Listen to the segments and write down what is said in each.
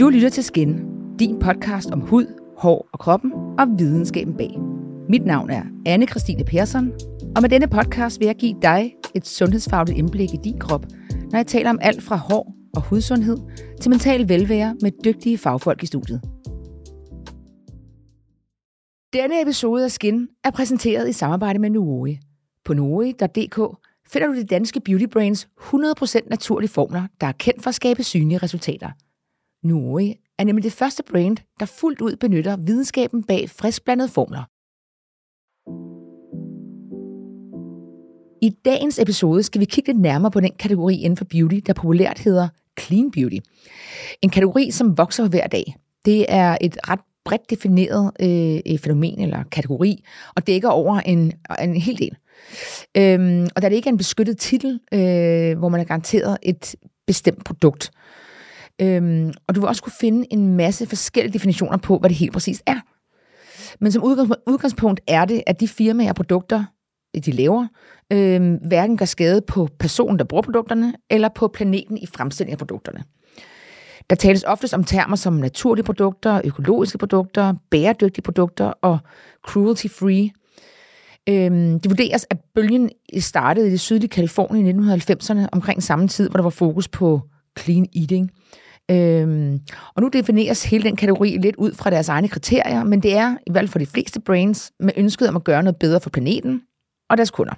Du lytter til Skin, din podcast om hud, hår og kroppen og videnskaben bag. Mit navn er anne Christine Persson, og med denne podcast vil jeg give dig et sundhedsfagligt indblik i din krop, når jeg taler om alt fra hår og hudsundhed til mental velvære med dygtige fagfolk i studiet. Denne episode af Skin er præsenteret i samarbejde med Nuoi. På nuoi.dk finder du de danske Beauty Brains 100% naturlige formler, der er kendt for at skabe synlige resultater. Nuoi er nemlig det første brand, der fuldt ud benytter videnskaben bag friskblandede formler. I dagens episode skal vi kigge lidt nærmere på den kategori inden for beauty, der populært hedder clean beauty. En kategori, som vokser hver dag. Det er et ret bredt defineret øh, øh fænomen eller kategori, og dækker over en, en hel del. Øhm, og da det ikke er en beskyttet titel, øh, hvor man er garanteret et bestemt produkt. Øhm, og du vil også kunne finde en masse forskellige definitioner på, hvad det helt præcis er. Men som udgangspunkt er det, at de firmaer og produkter, øh, de laver, øhm, hverken gør skade på personen, der bruger produkterne, eller på planeten i fremstilling af produkterne. Der tales oftest om termer som naturlige produkter, økologiske produkter, bæredygtige produkter og cruelty-free. Øhm, det vurderes, at bølgen startede i det sydlige Kalifornien i 1990'erne, omkring samme tid, hvor der var fokus på clean eating. Øhm, og nu defineres hele den kategori lidt ud fra deres egne kriterier, men det er, i hvert fald for de fleste brains, med ønsket om at gøre noget bedre for planeten og deres kunder.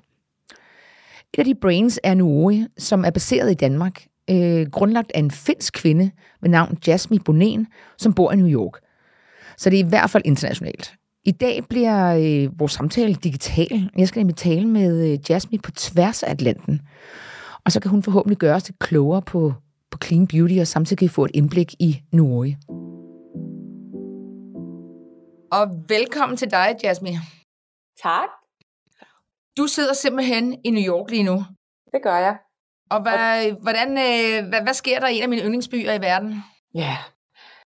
Et af de brains er Nuoi, som er baseret i Danmark, øh, grundlagt af en finsk kvinde med navn Jasmine Bonen, som bor i New York. Så det er i hvert fald internationalt. I dag bliver øh, vores samtale digital. Jeg skal nemlig tale med øh, Jasmine på tværs af Atlanten. Og så kan hun forhåbentlig gøre os lidt klogere på clean beauty, og samtidig få et indblik i Nuoi. Og velkommen til dig, Jasmine. Tak. Du sidder simpelthen i New York lige nu. Det gør jeg. Og hvad, hvordan, øh, hvad, hvad sker der i en af mine yndlingsbyer i verden? Ja,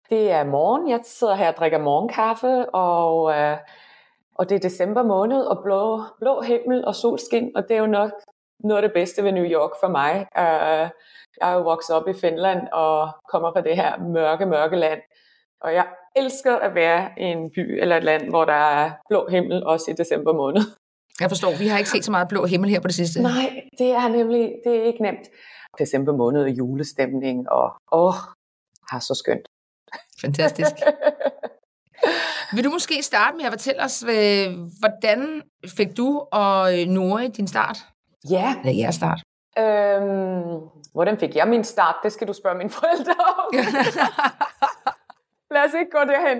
det er morgen. Jeg sidder her og drikker morgenkaffe, og, øh, og det er december måned, og blå, blå himmel og solskin, og det er jo nok noget af det bedste ved New York for mig. Øh, jeg er jo vokset op i Finland og kommer fra det her mørke, mørke land. Og jeg elsker at være i en by eller et land, hvor der er blå himmel, også i december måned. Jeg forstår, vi har ikke set så meget blå himmel her på det sidste. Nej, det er nemlig det er ikke nemt. December måned er julestemning, og åh, har så skønt. Fantastisk. Vil du måske starte med at fortælle os, øh, hvordan fik du og øh, Nore din start? Ja. Eller jeres start? Øhm, hvordan fik jeg min start? Det skal du spørge mine forældre om. Lad os ikke gå derhen.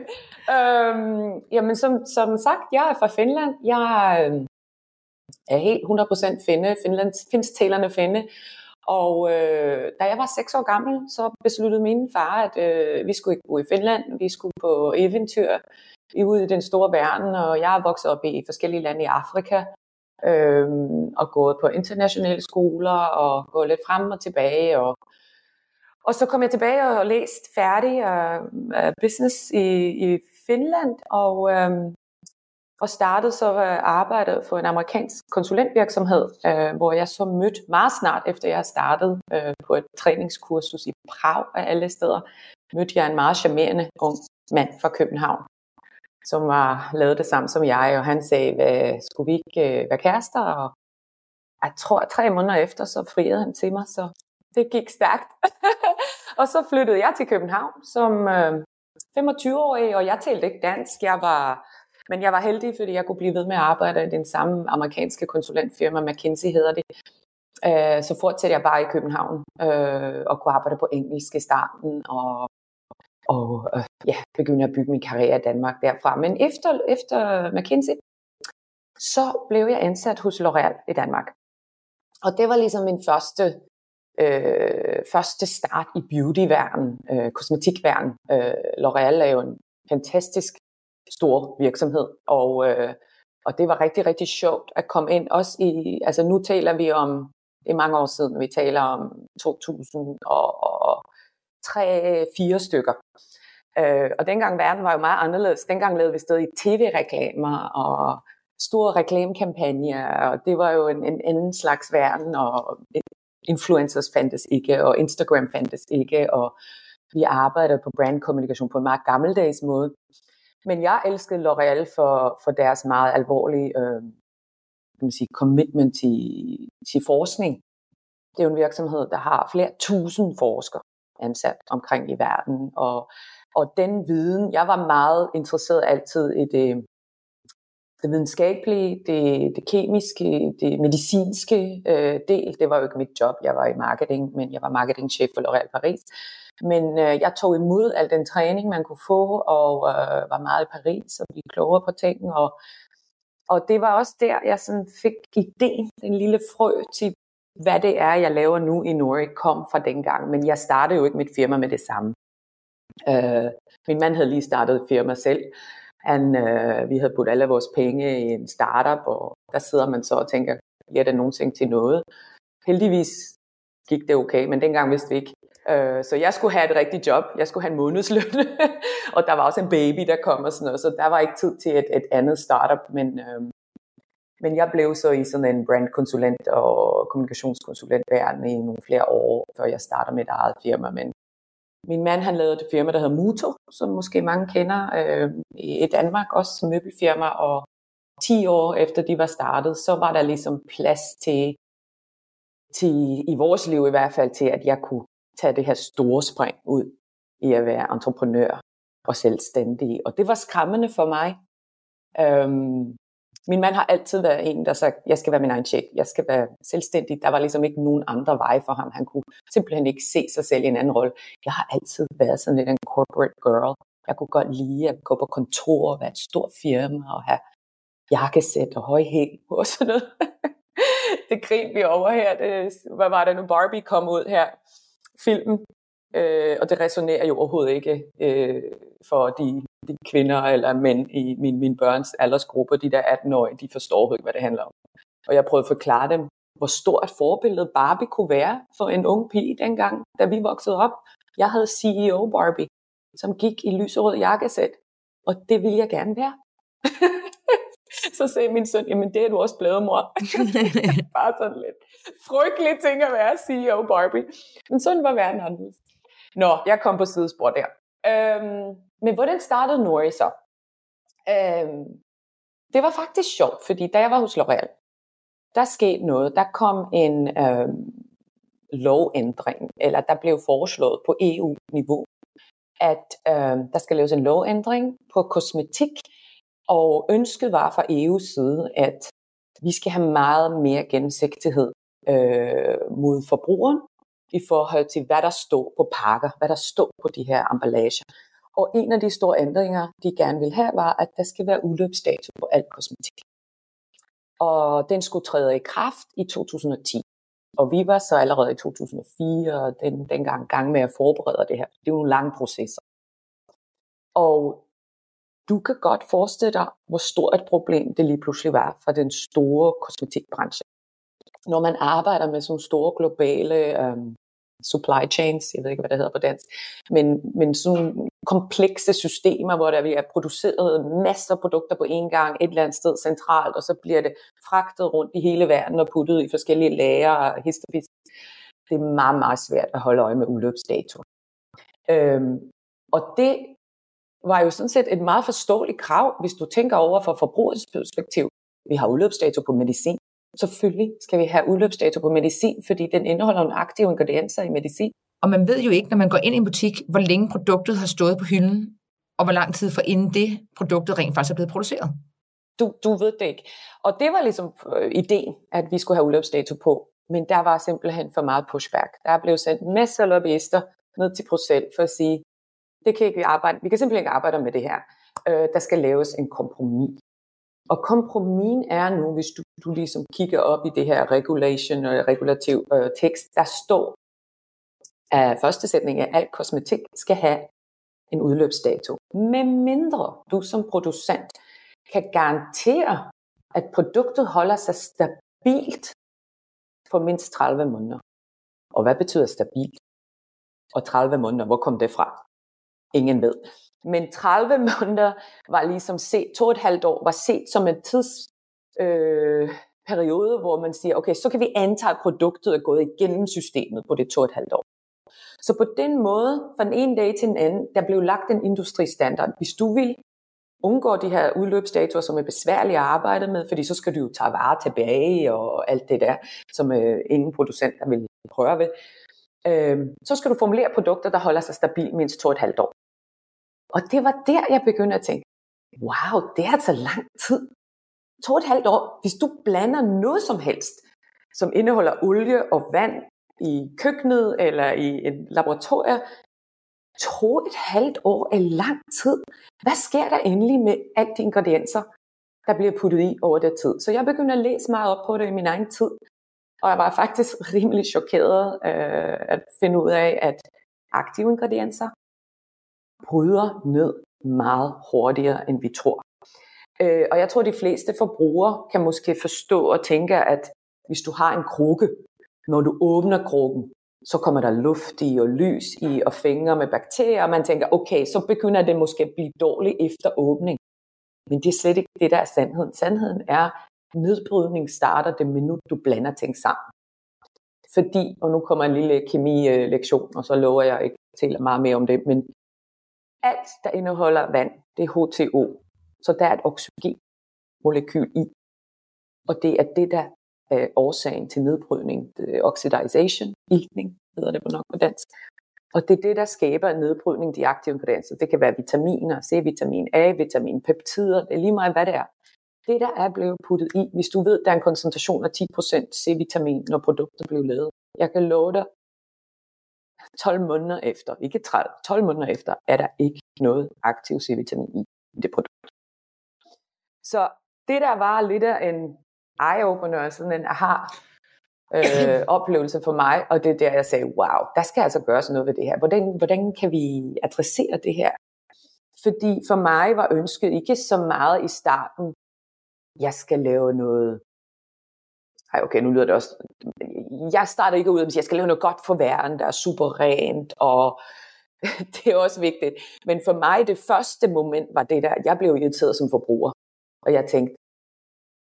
Øhm, jamen, som, som sagt, jeg er fra Finland. Jeg øh, er helt 100% finde, Finlands, finsktalende finde. Og øh, da jeg var 6 år gammel, så besluttede min far, at øh, vi skulle ikke bo i Finland. Vi skulle på eventyr ud i den store verden, og jeg er vokset op i forskellige lande i Afrika øh, og gået på internationale skoler og gået lidt frem og tilbage. Og, og så kom jeg tilbage og læst færdig uh, business i, i Finland og, øh, og startede så arbejdet for en amerikansk konsulentvirksomhed, øh, hvor jeg så mødte meget snart efter jeg startede øh, på et træningskursus i Prag af alle steder, mødte jeg en meget charmerende ung mand fra København, som var lavet det samme som jeg, og han sagde, hvad, skulle vi ikke øh, være kærester? Og jeg tror, at tre måneder efter, så friede han til mig, så det gik stærkt. og så flyttede jeg til København som øh, 25-årig, og jeg talte ikke dansk. Jeg var, men jeg var heldig, fordi jeg kunne blive ved med at arbejde i den samme amerikanske konsulentfirma, McKinsey hedder det. Øh, så fortsatte jeg bare i København øh, og kunne arbejde på engelsk i starten, og og øh, ja, begynde at bygge min karriere i Danmark derfra. Men efter, efter McKinsey, så blev jeg ansat hos L'Oréal i Danmark. Og det var ligesom min første, øh, første start i beautyverden, øh, kosmetikverden. Øh, L'Oréal er jo en fantastisk stor virksomhed, og, øh, og det var rigtig, rigtig sjovt at komme ind. Også i, altså nu taler vi om, det er mange år siden, vi taler om 2000 og, og tre-fire stykker. Øh, og dengang verden var jo meget anderledes. Dengang lavede vi stadig tv-reklamer og store reklamekampagner, og det var jo en, en anden slags verden, og influencers fandtes ikke, og Instagram fandtes ikke, og Vi arbejdede på brandkommunikation på en meget gammeldags måde. Men jeg elskede L'Oreal for, for deres meget alvorlige øh, kan man sige, commitment til, til forskning. Det er jo en virksomhed, der har flere tusind forskere ansat omkring i verden, og, og den viden, jeg var meget interesseret altid i det, det videnskabelige, det, det kemiske, det medicinske øh, del. Det var jo ikke mit job, jeg var i marketing, men jeg var marketingchef for L'Oréal Paris. Men øh, jeg tog imod al den træning, man kunne få, og øh, var meget i Paris og blev klogere på ting. Og, og det var også der, jeg sådan fik ideen, den lille frø til, hvad det er, jeg laver nu i Nordic, kom fra dengang. Men jeg startede jo ikke mit firma med det samme. Øh, min mand havde lige startet et firma selv. Han, øh, vi havde puttet alle vores penge i en startup, og der sidder man så og tænker, bliver det nogensinde til noget? Heldigvis gik det okay, men dengang vidste vi ikke. Øh, så jeg skulle have et rigtigt job. Jeg skulle have en månedsløn. og der var også en baby, der kom og sådan noget, så der var ikke tid til et, et andet startup. Men, øh, men jeg blev så i sådan en brandkonsulent og kommunikationskonsulent i nogle flere år, før jeg startede mit eget firma. Men min mand han lavede et firma, der hedder Muto, som måske mange kender øh, i Danmark, også som møbelfirma, og 10 år efter de var startet, så var der ligesom plads til, til, i vores liv i hvert fald, til at jeg kunne tage det her store spring ud i at være entreprenør og selvstændig. Og det var skræmmende for mig. Øhm, min mand har altid været en, der sagde, jeg skal være min egen chef, jeg skal være selvstændig. Der var ligesom ikke nogen andre veje for ham. Han kunne simpelthen ikke se sig selv i en anden rolle. Jeg har altid været sådan lidt en corporate girl. Jeg kunne godt lide at gå på kontor og være et stort firma og have jakkesæt og høj hæl på og sådan noget. det griner vi over her. Det, hvad var det nu? Barbie kom ud her filmen, øh, og det resonerer jo overhovedet ikke øh, for de, de kvinder eller mænd i min, min børns aldersgruppe, de der 18-årige, de forstår ikke, hvad det handler om. Og jeg prøvede at forklare dem, hvor stort forbillede Barbie kunne være for en ung pige dengang, da vi voksede op. Jeg havde CEO Barbie, som gik i lyserød jakkesæt, og det ville jeg gerne være. så sagde min søn, jamen det er du også blevet, mor. Bare sådan lidt frygtelig ting at være CEO Barbie. Men sådan var verden anderledes. Nå, jeg kom på sidespor der. Øhm, men hvordan startede Nori så? Øhm, det var faktisk sjovt, fordi da jeg var hos L'Oreal, der skete noget. Der kom en øhm, lovændring, eller der blev foreslået på EU-niveau, at øhm, der skal laves en lovændring på kosmetik, og ønsket var fra EU's side, at vi skal have meget mere gennemsigtighed øh, mod forbrugeren i forhold til, hvad der står på pakker, hvad der står på de her emballager. Og en af de store ændringer, de gerne vil have, var, at der skal være udløbsdato på alt kosmetik. Og den skulle træde i kraft i 2010. Og vi var så allerede i 2004, og den, dengang gang med at forberede det her. Det er jo en lang proces. Og du kan godt forestille dig, hvor stort et problem det lige pludselig var for den store kosmetikbranche. Når man arbejder med sådan store globale øhm, supply chains, jeg ved ikke, hvad det hedder på dansk, men, men sådan komplekse systemer, hvor der er produceret masser af produkter på én gang, et eller andet sted centralt, og så bliver det fragtet rundt i hele verden og puttet i forskellige lager og Det er meget, meget svært at holde øje med udløbsdato. Øhm, og det var jo sådan set et meget forståeligt krav, hvis du tænker over fra forbrugets perspektiv. Vi har udløbsdato på medicin. Selvfølgelig skal vi have udløbsdato på medicin, fordi den indeholder nogle aktive ingredienser i medicin. Og man ved jo ikke, når man går ind i en butik, hvor længe produktet har stået på hylden, og hvor lang tid for inden det produktet rent faktisk er blevet produceret. Du, du ved det ikke. Og det var ligesom øh, ideen, at vi skulle have udløbsdato på. Men der var simpelthen for meget pushback. Der blev sendt masser af lobbyister ned til Bruxelles for at sige, det kan ikke vi arbejde, vi kan simpelthen ikke arbejde med det her. Øh, der skal laves en kompromis. Og kompromis er nu, hvis du, du ligesom kigger op i det her regulation og regulativ øh, tekst, der står, at første sætning af alt kosmetik skal have en udløbsdato. Med mindre du som producent kan garantere, at produktet holder sig stabilt for mindst 30 måneder. Og hvad betyder stabilt? Og 30 måneder, hvor kom det fra? Ingen ved. Men 30 måneder var ligesom set, to og et halvt år var set som en tidsperiode, øh, periode, hvor man siger, okay, så kan vi antage, at produktet er gået igennem systemet på det to og et halvt år. Så på den måde, fra den ene dag til den anden, der blev lagt en industristandard. Hvis du vil undgå de her udløbsdatoer, som er besværlige at arbejde med, fordi så skal du jo tage varer tilbage og alt det der, som øh, ingen producenter vil prøve ved. Øh, så skal du formulere produkter, der holder sig stabil mindst to og et halvt år. Og det var der, jeg begyndte at tænke, wow, det er taget lang tid. To og et halvt år, hvis du blander noget som helst, som indeholder olie og vand i køkkenet eller i et laboratorium, to et halvt år er lang tid. Hvad sker der endelig med alle de ingredienser, der bliver puttet i over det tid? Så jeg begyndte at læse meget op på det i min egen tid, og jeg var faktisk rimelig chokeret øh, at finde ud af, at aktive ingredienser bryder ned meget hurtigere, end vi tror. Øh, og jeg tror, de fleste forbrugere kan måske forstå og tænke, at hvis du har en krukke, når du åbner krukken, så kommer der luft i og lys i og fingre med bakterier, og man tænker, okay, så begynder det måske at blive dårligt efter åbning. Men det er slet ikke det, der er sandheden. Sandheden er, nedbrydning starter det minut, du blander ting sammen. Fordi, og nu kommer en lille kemilektion, og så lover jeg ikke til meget mere om det, men alt, der indeholder vand, det er H2O. Så der er et oxygenmolekyl i. Og det er det, der er øh, årsagen til nedbrydning. Øh, oxidization, iltning, hedder det på nok på dansk. Og det er det, der skaber nedbrydning, de aktive ingredienser. Det kan være vitaminer, C-vitamin A, vitamin, peptider, det er lige meget, hvad det er. Det, der er blevet puttet i, hvis du ved, der er en koncentration af 10% C-vitamin, når produktet bliver lavet. Jeg kan love dig, 12 måneder efter, ikke 30, 12 måneder efter, er der ikke noget aktiv C-vitamin i, det produkt. Så det der var lidt af en eye-opener, sådan en aha øh, oplevelse for mig, og det er der, jeg sagde, wow, der skal altså gøres noget ved det her. Hvordan, hvordan kan vi adressere det her? Fordi for mig var ønsket ikke så meget i starten, jeg skal lave noget ej, okay, nu lyder det også... Jeg starter ikke ud at jeg skal lave noget godt for verden, der er super rent, og det er også vigtigt. Men for mig, det første moment var det der, jeg blev irriteret som forbruger. Og jeg tænkte,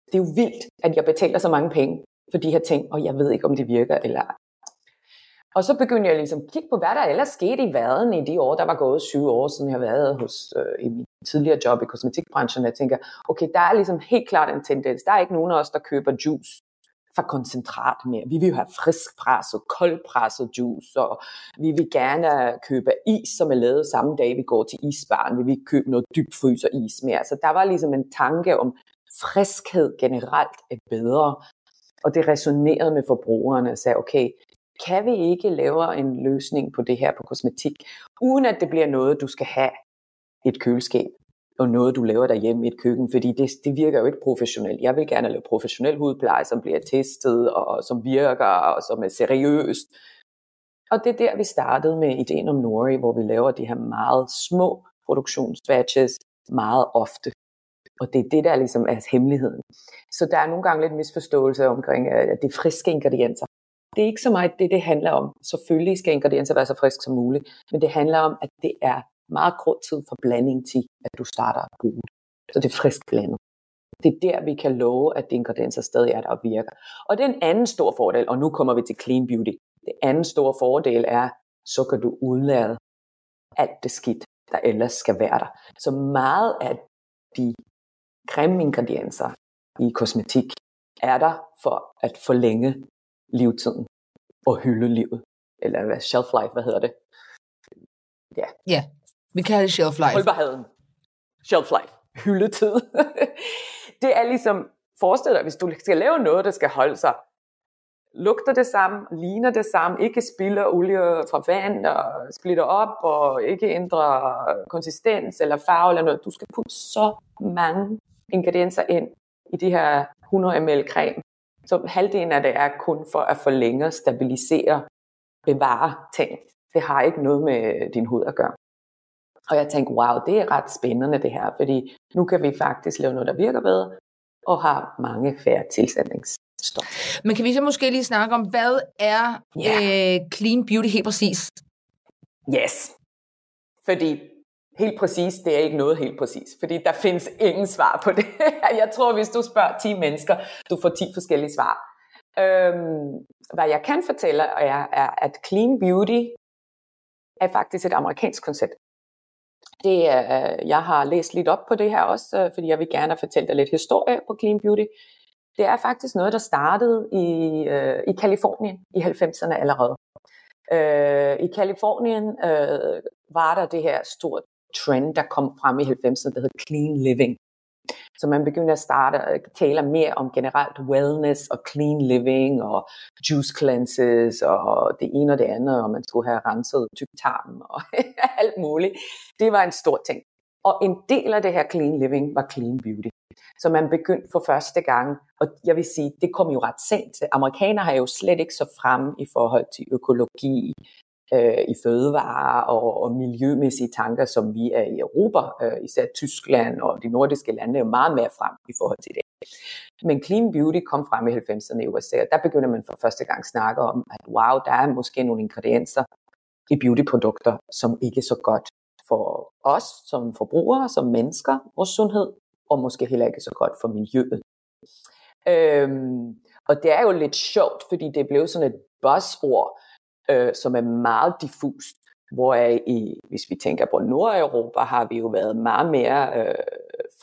det er jo vildt, at jeg betaler så mange penge for de her ting, og jeg ved ikke, om det virker eller ej. Og så begyndte jeg ligesom at kigge på, hvad der ellers skete i verden i de år, der var gået syv år siden jeg har været hos, øh, i min tidligere job i kosmetikbranchen. Jeg tænker, okay, der er ligesom helt klart en tendens. Der er ikke nogen af os, der køber juice fra koncentrat mere. Vi vil jo have friskpresset, koldpresset juice, og vi vil gerne købe is, som er lavet samme dag, vi går til isbaren. Vi vil købe noget dybfryser is mere. Så der var ligesom en tanke om, friskhed generelt er bedre. Og det resonerede med forbrugerne og sagde, okay, kan vi ikke lave en løsning på det her på kosmetik, uden at det bliver noget, du skal have et køleskab og noget, du laver derhjemme i et køkken, fordi det, det virker jo ikke professionelt. Jeg vil gerne lave professionel hudpleje, som bliver testet, og som virker, og som er seriøst. Og det er der, vi startede med ideen om Nori, hvor vi laver de her meget små produktionsbatches meget ofte. Og det er det, der ligesom er hemmeligheden. Så der er nogle gange lidt misforståelse omkring, at det er friske ingredienser. Det er ikke så meget det, det handler om. Selvfølgelig skal ingredienser være så friske som muligt, men det handler om, at det er meget kort tid fra blanding til, at du starter at bruge det. Så det er frisk blandet. Det er der, vi kan love, at de ingredienser stadig er der og virker. Og den anden stor fordel, og nu kommer vi til clean beauty. Det anden store fordel er, så kan du udlade alt det skidt, der ellers skal være der. Så meget af de creme ingredienser i kosmetik er der for at forlænge livtiden og hylde livet. Eller hvad, shelf life, hvad hedder det? Ja. ja, vi kalder det shelf life. Holdbarheden. Shelf life. Hyldetid. det er ligesom, forestil dig, hvis du skal lave noget, der skal holde sig, lugter det samme, ligner det samme, ikke spilder olie fra vand og splitter op og ikke ændrer konsistens eller farve eller noget. Du skal putte så mange ingredienser ind i de her 100 ml creme. Så halvdelen af det er kun for at forlænge, stabilisere, bevare ting. Det har ikke noget med din hud at gøre. Og jeg tænkte, wow, det er ret spændende det her, fordi nu kan vi faktisk lave noget, der virker bedre, og har mange færre tilsætningsstoffer. Men kan vi så måske lige snakke om, hvad er yeah. øh, clean beauty helt præcis? Yes. Fordi helt præcis, det er ikke noget helt præcis, fordi der findes ingen svar på det. jeg tror, hvis du spørger 10 mennesker, du får 10 forskellige svar. Øhm, hvad jeg kan fortælle er, er, at clean beauty er faktisk et amerikansk koncept. Det er, øh, jeg har læst lidt op på det her også, øh, fordi jeg vil gerne fortælle dig lidt historie på Clean Beauty. Det er faktisk noget, der startede i, øh, i Kalifornien i 90'erne allerede. Øh, I Kalifornien øh, var der det her stort trend, der kom frem i 90'erne, der hed clean living. Så man begynder at starte at tale mere om generelt wellness og clean living og juice cleanses og det ene og det andet, og man skulle have renset tyktarmen og alt muligt. Det var en stor ting. Og en del af det her clean living var clean beauty. Så man begyndte for første gang, og jeg vil sige, det kom jo ret sent. Amerikanere har jo slet ikke så frem i forhold til økologi, øh, i fødevarer og, og miljømæssige tanker, som vi er i Europa, øh, især Tyskland og de nordiske lande, er jo meget mere frem i forhold til det. Men clean beauty kom frem i 90'erne i USA, og der begynder man for første gang at snakke om, at wow, der er måske nogle ingredienser i beautyprodukter, som ikke er så godt for os som forbrugere, som mennesker, vores sundhed, og måske heller ikke så godt for miljøet. Øhm, og det er jo lidt sjovt, fordi det blev sådan et buzzord, øh, som er meget diffust. Hvor i, hvis vi tænker på Nordeuropa, har vi jo været meget mere øh,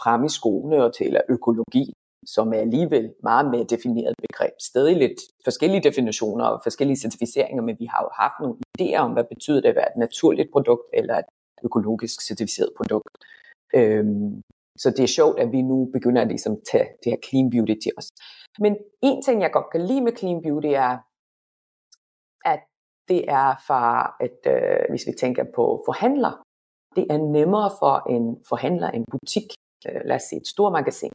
frem i skoene og taler økologi, som er alligevel meget mere defineret begreb. Stadig lidt forskellige definitioner og forskellige certificeringer, men vi har jo haft nogle idéer om, hvad betyder det at være et naturligt produkt eller et økologisk certificeret produkt. Øhm, så det er sjovt, at vi nu begynder at ligesom tage det her clean beauty til os. Men en ting, jeg godt kan lide med clean beauty, er, det er fra, at øh, hvis vi tænker på forhandler, det er nemmere for en forhandler, en butik, øh, lad os sige et stort magasin,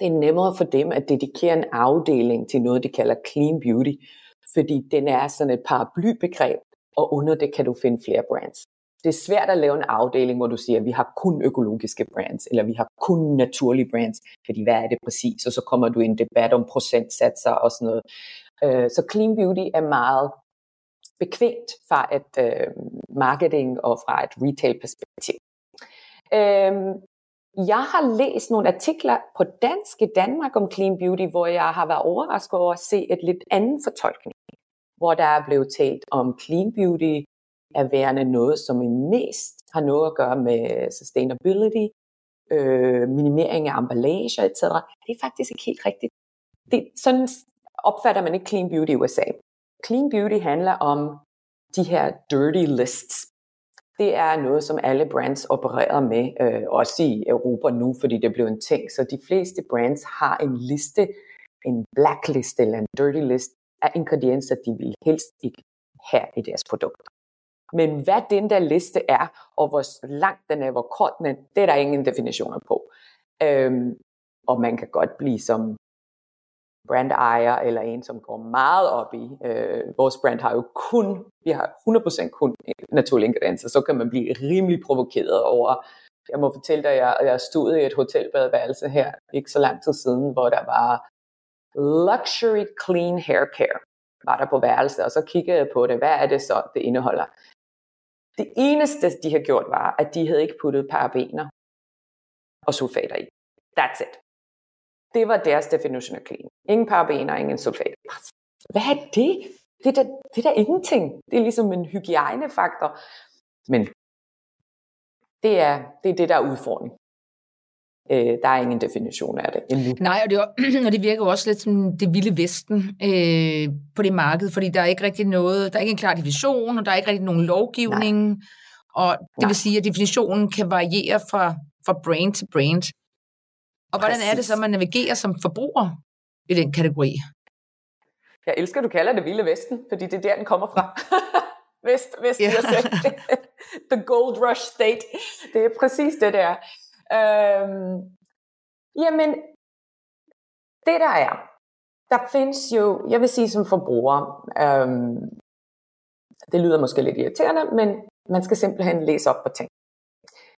det er nemmere for dem at dedikere en afdeling til noget, de kalder clean beauty, fordi den er sådan et paraplybegreb, og under det kan du finde flere brands. Det er svært at lave en afdeling, hvor du siger, at vi har kun økologiske brands, eller vi har kun naturlige brands, fordi hvad er det præcis? Og så kommer du i en debat om procentsatser og sådan noget. Øh, så clean beauty er meget bekvemt fra et øh, marketing og fra et retail perspektiv. Øhm, jeg har læst nogle artikler på dansk i Danmark om clean beauty, hvor jeg har været overrasket over at se et lidt anden fortolkning, hvor der er blevet talt om clean beauty er værende noget, som mest har noget at gøre med sustainability, øh, minimering af emballage, etc. Det er faktisk ikke helt rigtigt. Det, sådan opfatter man ikke clean beauty i USA. Clean beauty handler om de her dirty lists. Det er noget, som alle brands opererer med, øh, også i Europa nu, fordi det blev en ting. Så de fleste brands har en liste, en blacklist eller en dirty list af ingredienser, de vil helst ikke have i deres produkter. Men hvad den der liste er, og hvor lang den er, hvor kort den er, det er der ingen definitioner på. Øhm, og man kan godt blive som brandejer eller en, som går meget op i. Øh, vores brand har jo kun, vi har 100% kun naturlige ingredienser, så kan man blive rimelig provokeret over, jeg må fortælle dig, at jeg, jeg stod i et hotelbadværelse her, ikke så lang tid siden, hvor der var luxury clean hair care, var der på værelset, og så kiggede jeg på det, hvad er det så, det indeholder? Det eneste, de har gjort, var, at de havde ikke puttet parabener og sulfater i. That's it. Det var deres definition af clean. Ingen parabener, ingen sulfat. Hvad er det? Det er, da, det er da ingenting. Det er ligesom en hygiejnefaktor. Men det er det, er det der er udfordring. Øh, der er ingen definition af det endnu. Nej, og det, og det virker jo også lidt som det vilde vesten øh, på det marked, fordi der er ikke rigtig noget, der er ikke en klar definition, og der er ikke rigtig nogen lovgivning, Nej. og det Nej. vil sige, at definitionen kan variere fra, fra brand til brand. Og hvordan Præcis. er det så, man navigerer som forbruger i den kategori? Jeg elsker, at du kalder det Vilde Vesten, fordi det er der, den kommer fra. Vest, Vest, yeah. The Gold Rush State. Det er præcis det der. Øhm, jamen, det der er, der findes jo, jeg vil sige som forbruger, øhm, det lyder måske lidt irriterende, men man skal simpelthen læse op på ting.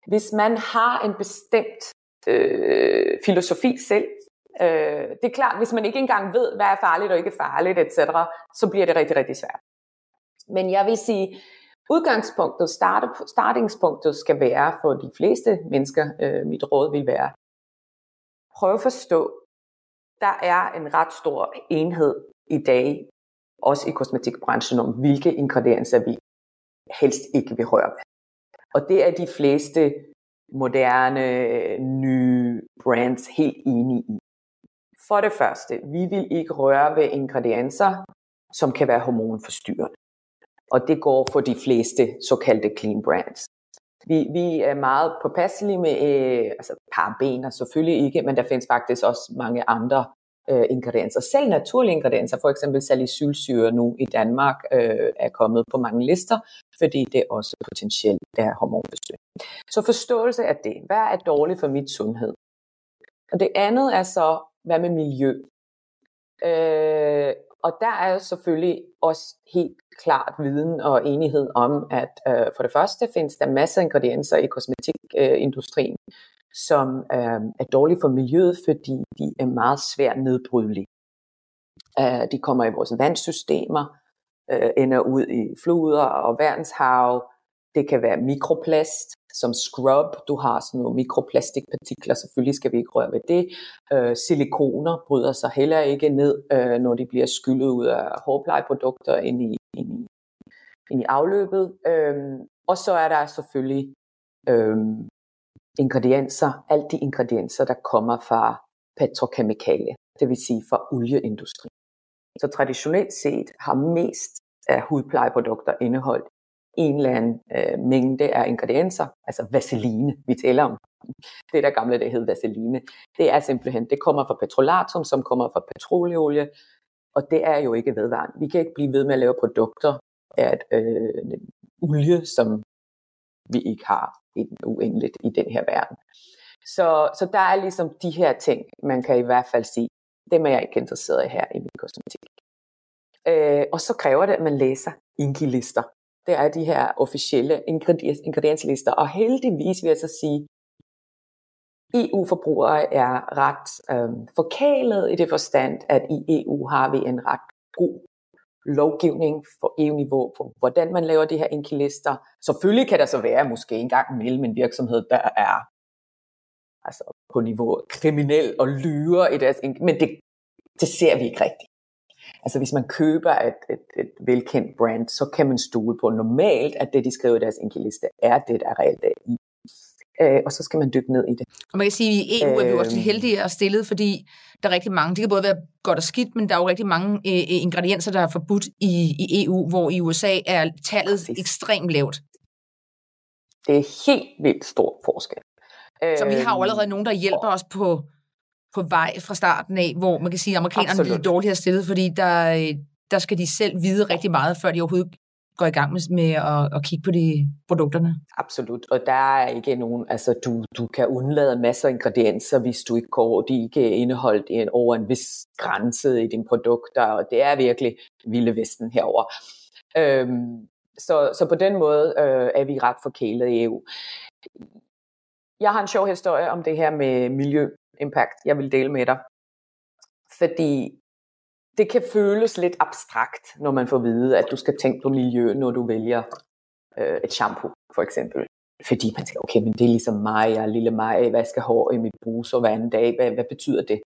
Hvis man har en bestemt øh, filosofi selv. Øh, det er klart, hvis man ikke engang ved, hvad er farligt og ikke farligt, etc., så bliver det rigtig, rigtig svært. Men jeg vil sige, udgangspunktet, start, startingspunktet skal være for de fleste mennesker, øh, mit råd vil være, prøv at forstå, der er en ret stor enhed i dag, også i kosmetikbranchen, om hvilke ingredienser vi helst ikke vil røre ved. Og det er de fleste moderne, nye brands helt enige i. For det første, vi vil ikke røre ved ingredienser, som kan være hormonforstyrrende. Og det går for de fleste såkaldte clean brands. Vi, vi er meget påpasselige med øh, altså parabener, selvfølgelig ikke, men der findes faktisk også mange andre øh, ingredienser. Selv naturlige ingredienser, for eksempel salicylsyre nu i Danmark, øh, er kommet på mange lister, fordi det også potentielt er hormonforstyrrende. Så forståelse af det. Hvad er dårligt for mit sundhed? Og det andet er så, hvad med miljø? Øh, og der er selvfølgelig også helt klart viden og enighed om, at øh, for det første findes der masser af ingredienser i kosmetikindustrien, øh, som øh, er dårlige for miljøet, fordi de er meget svært nedbrydelige. Øh, de kommer i vores vandsystemer, øh, ender ud i floder og verdenshav. Det kan være mikroplast, som scrub. Du har sådan nogle mikroplastikpartikler, selvfølgelig skal vi ikke røre ved det. Øh, silikoner bryder sig heller ikke ned, øh, når de bliver skyllet ud af hårplejeprodukter ind i, ind i, ind i afløbet. Øh, og så er der selvfølgelig øh, ingredienser, alle de ingredienser, der kommer fra petrokemikalier, det vil sige fra olieindustrien. Så traditionelt set har mest af hudplejeprodukter indeholdt en eller anden øh, mængde af ingredienser, altså vaseline, vi taler om. Det der gamle, det hed vaseline. Det er simpelthen, det kommer fra petrolatum, som kommer fra petroleolie, og det er jo ikke vedvarende. Vi kan ikke blive ved med at lave produkter af et, øh, olie, som vi ikke har uendeligt i den her verden. Så, så der er ligesom de her ting, man kan i hvert fald sige, dem er jeg ikke interesseret i her i min kosmetik. Øh, og så kræver det, at man læser Inki-lister. Det er de her officielle ingrediens- ingredienslister. Og heldigvis vil jeg så sige, EU-forbrugere er ret øh, forkælet i det forstand, at i EU har vi en ret god lovgivning for EU-niveau på, hvordan man laver de her inkilister. Selvfølgelig kan der så være måske en gang imellem en virksomhed, der er altså på niveau kriminel og lyver i deres men det, det ser vi ikke rigtigt. Altså hvis man køber et, et, et velkendt brand, så kan man stole på normalt, at det, de skriver i deres inkiliste, er det, der er reelt er i. Øh, og så skal man dykke ned i det. Og man kan sige, at i EU er vi også øh, heldige at stillet, fordi der er rigtig mange, det kan både være godt og skidt, men der er jo rigtig mange øh, ingredienser, der er forbudt i, i EU, hvor i USA er tallet Præcis. ekstremt lavt. Det er helt vildt stor forskel. Så vi har jo allerede nogen, der hjælper os på, på vej fra starten af, hvor man kan sige, at amerikanerne er dårligere stillet, fordi der, der skal de selv vide rigtig meget, før de overhovedet går i gang med, med at, at kigge på de produkterne. Absolut, og der er ikke nogen, altså du, du kan undlade masser af ingredienser, hvis du ikke går, de ikke indeholdt en, over en vis grænse i dine produkter, og det er virkelig vilde vesten herover. Øhm, så, så på den måde øh, er vi ret forkælet i EU. Jeg har en sjov historie om det her med miljøimpact, jeg vil dele med dig. Fordi det kan føles lidt abstrakt, når man får at vide, at du skal tænke på miljø, når du vælger øh, et shampoo, for eksempel. Fordi man tænker, okay, men det er ligesom mig, jeg er lille mig, hvad skal hår i mit bruser hver anden dag, hvad, hvad betyder det?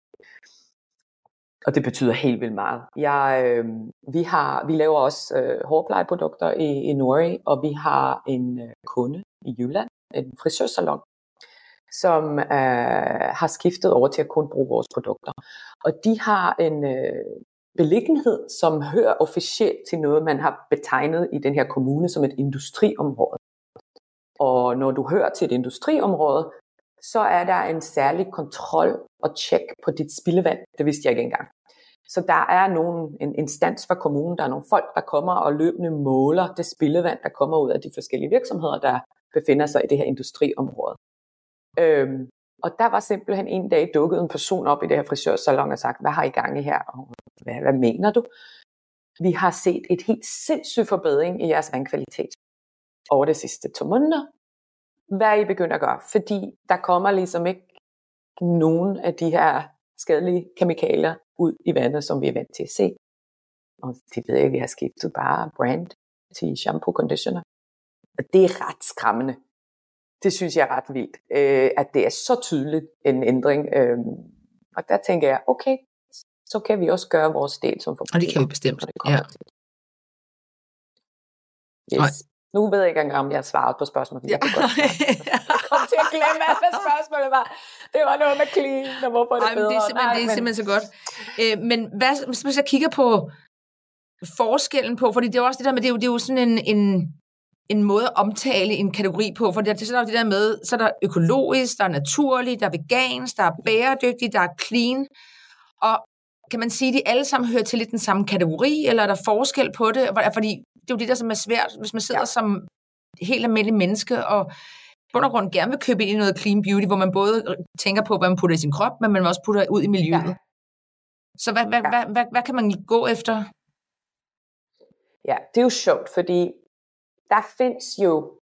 Og det betyder helt vildt meget. Jeg, øh, vi, har, vi laver også øh, hårplejeprodukter i, i Norge, og vi har en øh, kunde i Jylland, en frisørsalon, som øh, har skiftet over til at kun bruge vores produkter. Og de har en øh, beliggenhed, som hører officielt til noget, man har betegnet i den her kommune som et industriområde. Og når du hører til et industriområde, så er der en særlig kontrol og tjek på dit spildevand. Det vidste jeg ikke engang. Så der er nogen, en instans fra kommunen, der er nogle folk, der kommer og løbende måler det spildevand, der kommer ud af de forskellige virksomheder, der befinder sig i det her industriområde. Øhm, og der var simpelthen en dag dukket en person op i det her frisørsalon og sagt, hvad har I gang i her? Og hvad, hvad mener du? Vi har set et helt sindssygt forbedring i jeres vandkvalitet over de sidste to måneder. Hvad er I begyndt at gøre? Fordi der kommer ligesom ikke nogen af de her skadelige kemikalier ud i vandet, som vi er vant til at se. Og det ved jeg, vi har skiftet bare brand til shampoo conditioner. Og det er ret skræmmende det synes jeg er ret vildt, øh, at det er så tydeligt en ændring. Øh, og der tænker jeg, okay, så kan vi også gøre vores del som forbrugere. Og det kan vi bestemt, ja. Yes. Nu ved jeg ikke engang, om jeg har svaret på spørgsmålet. Ja. jeg kom til at glemme, hvad spørgsmålet var. Det var noget med clean, og hvorfor det er bedre. Det er simpelthen, Nej, det er simpelthen så godt. Øh, men hvad, hvis man så kigger på forskellen på, fordi det er også det der med, det er jo, det er jo sådan en, en, en måde at omtale en kategori på, for det er, så er det der med, så er der økologisk, der er naturligt, der er vegansk, der er bæredygtig, der er clean, og kan man sige, at de alle sammen hører til i den samme kategori, eller er der forskel på det? Fordi det er jo det, der som er svært, hvis man sidder ja. som helt almindelig menneske, og bund og grund gerne vil købe ind i noget clean beauty, hvor man både tænker på, hvad man putter i sin krop, men man også putter ud i miljøet. Ja. Så hvad, hvad, ja. hvad, hvad, hvad kan man gå efter? Ja, det er jo sjovt, fordi der findes jo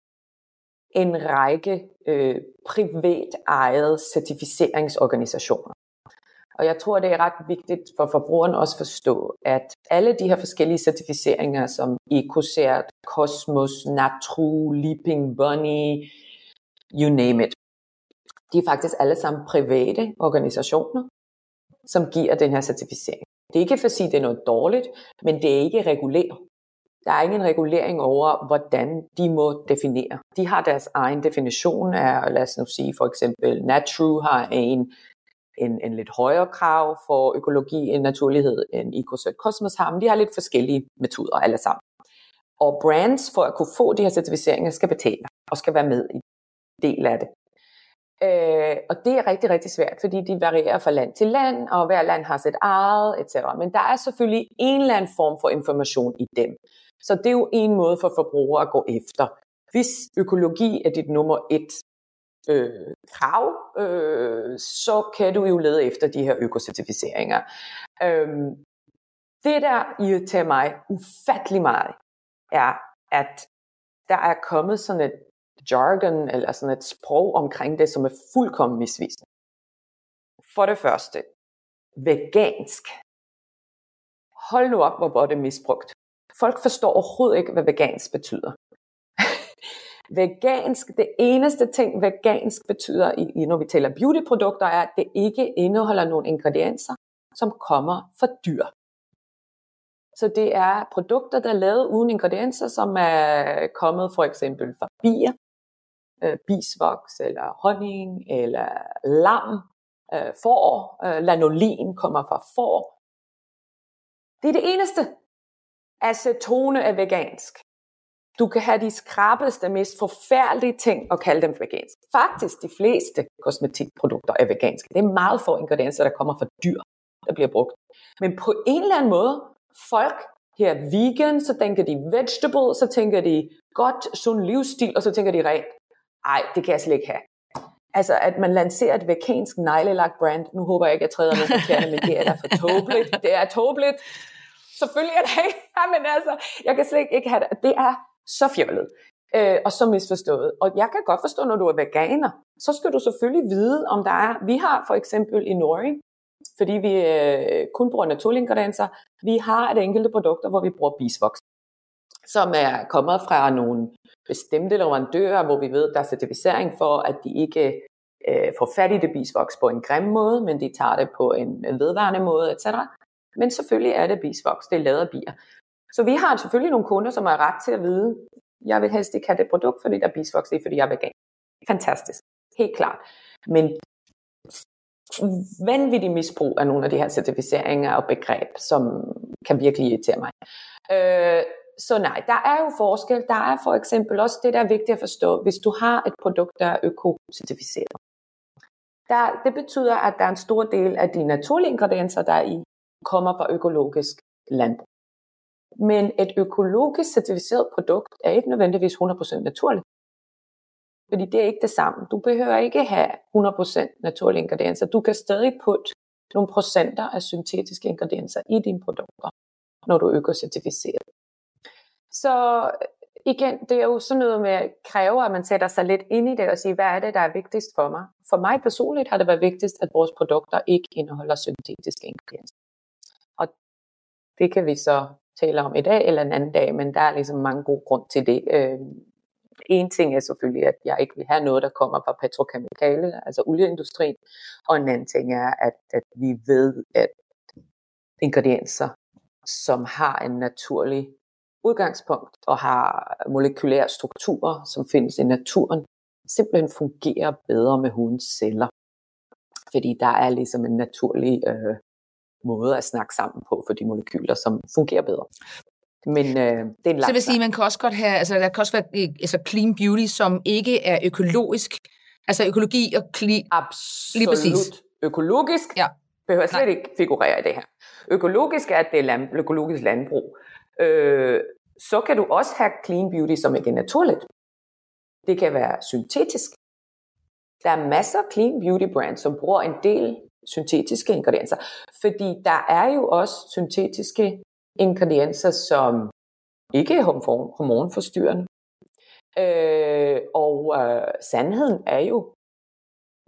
en række øh, privat ejede certificeringsorganisationer. Og jeg tror, det er ret vigtigt for forbrugeren også at forstå, at alle de her forskellige certificeringer, som EcoCert, Cosmos, Natru, Leaping Bunny, you name it, de er faktisk alle sammen private organisationer, som giver den her certificering. Det er ikke for at sige, at det er noget dårligt, men det er ikke reguleret. Der er ingen regulering over, hvordan de må definere. De har deres egen definition af, lad os nu sige for eksempel, Natru har en en, en lidt højere krav for økologi en naturlighed end EcoCert Cosmos har, men de har lidt forskellige metoder alle sammen. Og brands, for at kunne få de her certificeringer, skal betale og skal være med i del af det. Øh, og det er rigtig, rigtig svært, fordi de varierer fra land til land, og hver land har sit eget, etc. Men der er selvfølgelig en eller anden form for information i dem. Så det er jo en måde for forbrugere at gå efter. Hvis økologi er dit nummer et øh, krav, øh, så kan du jo lede efter de her økocertificeringer. Øh, det, der irriterer mig ufattelig meget, er, at der er kommet sådan et jargon, eller sådan et sprog omkring det, som er fuldkommen misvisende. For det første, vegansk. Hold nu op, hvor det er misbrugt. Folk forstår overhovedet ikke, hvad vegansk betyder. Vegansk, det eneste ting vegansk betyder, i, når vi taler beautyprodukter, er, at det ikke indeholder nogen ingredienser, som kommer fra dyr. Så det er produkter, der er lavet uden ingredienser, som er kommet for eksempel fra bier, øh, bisvoks, eller honning, eller lam, øh, får, øh, lanolin kommer fra får. Det er det eneste. Acetone er vegansk. Du kan have de skrabbeste, mest forfærdelige ting og kalde dem vegansk. Faktisk de fleste kosmetikprodukter er veganske. Det er meget få ingredienser, der kommer fra dyr, der bliver brugt. Men på en eller anden måde, folk her vegan, så tænker de vegetable, så tænker de godt, sund livsstil, og så tænker de rent. Ej, det kan jeg slet ikke have. Altså, at man lancerer et vegansk neglelagt brand. Nu håber jeg ikke, at jeg træder med forkert, men det er da for tåbeligt. Det er tåbeligt. Selvfølgelig er det ikke. Ja, men altså, jeg kan slet ikke have det. Det er så fjollet øh, og så misforstået. Og jeg kan godt forstå, når du er veganer, så skal du selvfølgelig vide, om der er... Vi har for eksempel i Norge, fordi vi øh, kun bruger naturingredienser, vi har et enkelte produkter, hvor vi bruger bisvoks, som er kommet fra nogle bestemte leverandører, hvor vi ved, der er certificering for, at de ikke øh, får fat i det bisvoks på en grim måde, men de tager det på en vedvarende måde, etc. Men selvfølgelig er det bisvoks, det er lavet af bier. Så vi har selvfølgelig nogle kunder, som har ret til at vide, jeg vil helst ikke have det produkt, fordi der er bisvoks i, fordi jeg er vegan. Fantastisk. Helt klart. Men vanvittig misbrug af nogle af de her certificeringer og begreb, som kan virkelig irritere mig. Øh, så nej, der er jo forskel. Der er for eksempel også det, der er vigtigt at forstå, hvis du har et produkt, der er økocertificeret. Der, det betyder, at der er en stor del af de naturlige ingredienser, der er i, kommer fra økologisk landbrug. Men et økologisk certificeret produkt er ikke nødvendigvis 100% naturligt. Fordi det er ikke det samme. Du behøver ikke have 100% naturlige ingredienser. Du kan stadig putte nogle procenter af syntetiske ingredienser i dine produkter, når du øker økocertificeret. Så igen, det er jo sådan noget med at kræve, at man sætter sig lidt ind i det og siger, hvad er det, der er vigtigst for mig? For mig personligt har det været vigtigst, at vores produkter ikke indeholder syntetiske ingredienser. Det kan vi så tale om i dag eller en anden dag, men der er ligesom mange gode grund til det. Øh, en ting er selvfølgelig, at jeg ikke vil have noget, der kommer fra petrokemikale, altså olieindustrien, og en anden ting er, at, at vi ved, at ingredienser, som har en naturlig udgangspunkt og har molekylære strukturer, som findes i naturen, simpelthen fungerer bedre med hundens celler. Fordi der er ligesom en naturlig øh, måde at snakke sammen på for de molekyler, som fungerer bedre. Men øh, det er en lang Så vil sige, man kan også godt have, altså der kan også være øh, altså clean beauty, som ikke er økologisk. Altså økologi og clean. Absolut. Lige præcis. Økologisk ja. behøver slet Nej. ikke figurere i det her. Økologisk er, at det er land, økologisk landbrug. Øh, så kan du også have clean beauty, som ikke er naturligt. Det kan være syntetisk. Der er masser af clean beauty brands, som bruger en del syntetiske ingredienser. Fordi der er jo også syntetiske ingredienser, som ikke er hormonforstyrrende. Øh, og øh, sandheden er jo,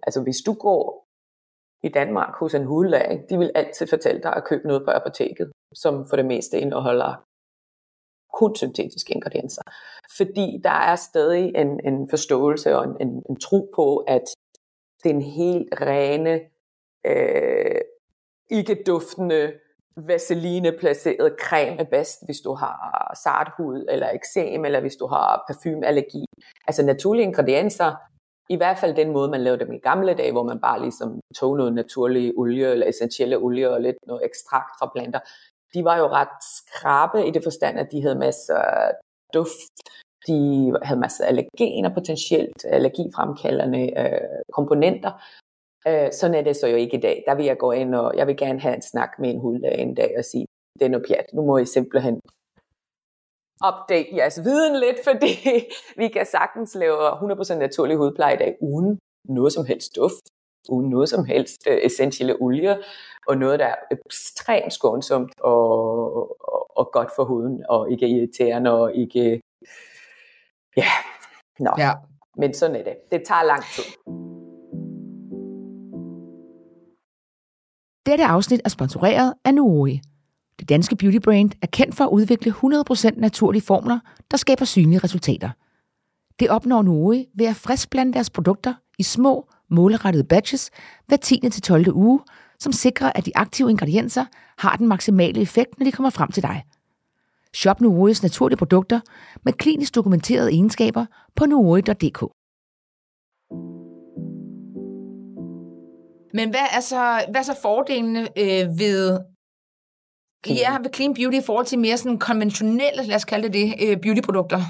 altså hvis du går i Danmark hos en hudlæge, de vil altid fortælle dig at købe noget på apoteket, som for det meste indeholder kun syntetiske ingredienser. Fordi der er stadig en, en forståelse og en, en, en tro på, at det er helt rene, øh, ikke duftende, vaseline placeret creme er bedst, hvis du har sart hud eller eksem, eller hvis du har parfumeallergi. Altså naturlige ingredienser, i hvert fald den måde, man lavede dem i gamle dage, hvor man bare ligesom tog noget naturlig olie eller essentielle olie og lidt noget ekstrakt fra planter. De var jo ret skrabe i det forstand, at de havde masser af duft, de havde masser af allergener, potentielt allergifremkaldende øh, komponenter, Øh, sådan er det så jo ikke i dag. Der vil jeg gå ind, og jeg vil gerne have en snak med en hudlæge en dag og sige, det er noget pjat. Nu må I simpelthen update jeres viden lidt, fordi vi kan sagtens lave 100% naturlig hudpleje i dag, uden noget som helst duft, uden noget som helst uh, essentielle olier, og noget, der er ekstremt skånsomt og, og, og godt for huden, og ikke irriterende, og ikke... Ja, nå. Ja. Men sådan er det. Det tager lang tid. Dette afsnit er sponsoreret af Nuoi. Det danske beauty brand er kendt for at udvikle 100% naturlige formler, der skaber synlige resultater. Det opnår Nuoi ved at friskblande deres produkter i små, målrettede batches hver 10. til 12. uge, som sikrer, at de aktive ingredienser har den maksimale effekt, når de kommer frem til dig. Shop Nuois naturlige produkter med klinisk dokumenterede egenskaber på nuoi.dk. Men hvad er så, hvad er så fordelene øh, ved, clean. ja, ved clean beauty i forhold til mere sådan konventionelle, lad os kalde det det, øh, beautyprodukter?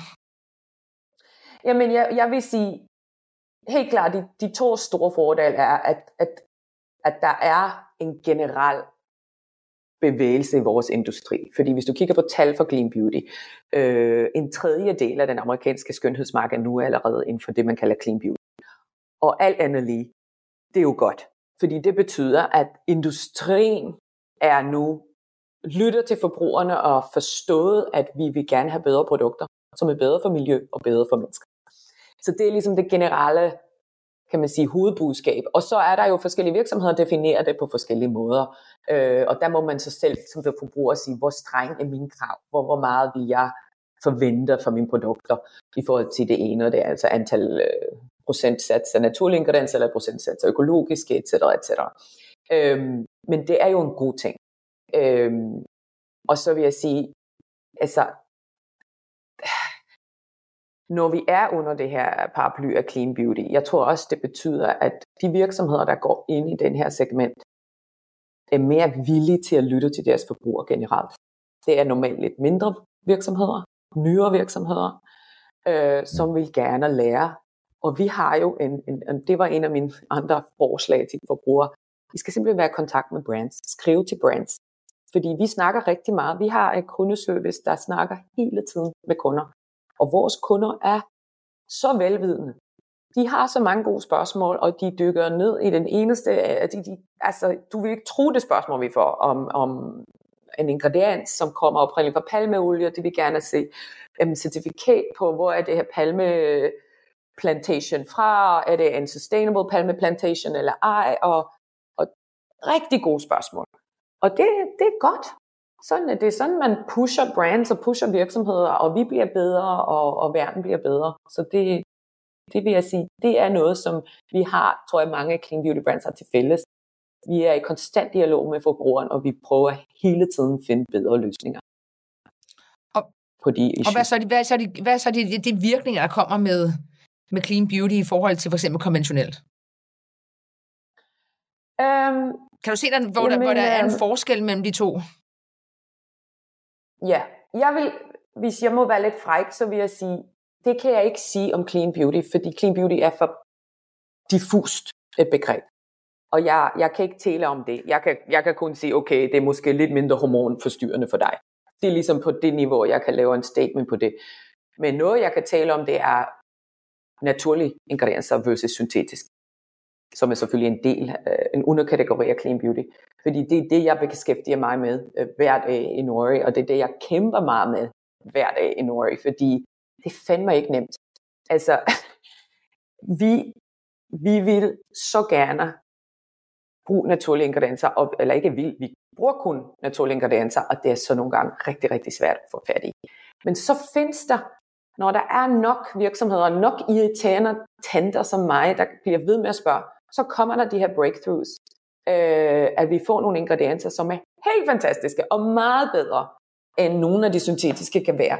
Jamen, jeg, jeg vil sige, helt klart, de, de to store fordele er, at, at, at der er en generel bevægelse i vores industri. Fordi hvis du kigger på tal for Clean Beauty, øh, en tredjedel af den amerikanske skønhedsmarked nu er allerede inden for det, man kalder Clean Beauty. Og alt andet lige, det er jo godt. Fordi det betyder, at industrien er nu lytter til forbrugerne og forstået, at vi vil gerne have bedre produkter, som er bedre for miljø og bedre for mennesker. Så det er ligesom det generelle, kan man sige, hovedbudskab. Og så er der jo forskellige virksomheder, der definerer det på forskellige måder. Øh, og der må man så selv som forbruger sige, hvor streng er min krav? Hvor, hvor meget vil jeg forvente for mine produkter i forhold til det ene og det, er altså antal øh, procentsats af naturlige ingredienser eller procentsats af økologiske, etc. etc. Øhm, men det er jo en god ting. Øhm, og så vil jeg sige, altså, når vi er under det her paraply af clean beauty, jeg tror også, det betyder, at de virksomheder, der går ind i den her segment, er mere villige til at lytte til deres forbrugere generelt. Det er normalt lidt mindre virksomheder, nyere virksomheder, øh, som vil gerne lære og vi har jo en, en, en, det var en af mine andre forslag til forbrugere. Vi skal simpelthen være i kontakt med brands, skrive til brands. Fordi vi snakker rigtig meget. Vi har en kundeservice, der snakker hele tiden med kunder. Og vores kunder er så velvidende. De har så mange gode spørgsmål, og de dykker ned i den eneste, øh, de, de, altså, du vil ikke tro det spørgsmål, vi får om, om en ingrediens, som kommer oprindeligt fra palmeolie, det vil gerne se jamen, certifikat på, hvor er det her palme plantation fra? Er det en sustainable palme plantation eller ej? Og, og rigtig gode spørgsmål. Og det, det er godt. Sådan, det er sådan, man pusher brands og pusher virksomheder, og vi bliver bedre, og, og verden bliver bedre. Så det, det vil jeg sige, det er noget, som vi har, tror jeg, mange clean beauty brands har til fælles. Vi er i konstant dialog med forbrugeren, og vi prøver hele tiden at finde bedre løsninger. Og, på de issues. Og hvad er så de, hvad er så de, hvad er så de, de virkninger, der kommer med, med clean beauty i forhold til for eksempel konventionelt? Um, kan du se, der, hvor, jamen, der, hvor der er en øhm, forskel mellem de to? Ja, jeg vil, hvis jeg må være lidt fræk, så vil jeg sige, det kan jeg ikke sige om clean beauty, fordi clean beauty er for diffust et begreb. Og jeg, jeg kan ikke tale om det. Jeg kan, jeg kan kun sige, okay, det er måske lidt mindre hormonforstyrrende for dig. Det er ligesom på det niveau, jeg kan lave en statement på det. Men noget, jeg kan tale om, det er naturlige ingredienser versus syntetisk som er selvfølgelig en del, øh, en underkategori af clean beauty. Fordi det er det, jeg beskæftiger mig med øh, hver dag i Norge, og det er det, jeg kæmper meget med hver dag i Norge, fordi det fandme ikke nemt. Altså, vi, vi vil så gerne bruge naturlige ingredienser, og, eller ikke vil, vi bruger kun naturlige ingredienser, og det er så nogle gange rigtig, rigtig svært at få fat i. Men så findes der, når der er nok virksomheder, nok irriterende tanter som mig, der bliver ved med at spørge, så kommer der de her breakthroughs, øh, at vi får nogle ingredienser, som er helt fantastiske og meget bedre, end nogle af de syntetiske kan være.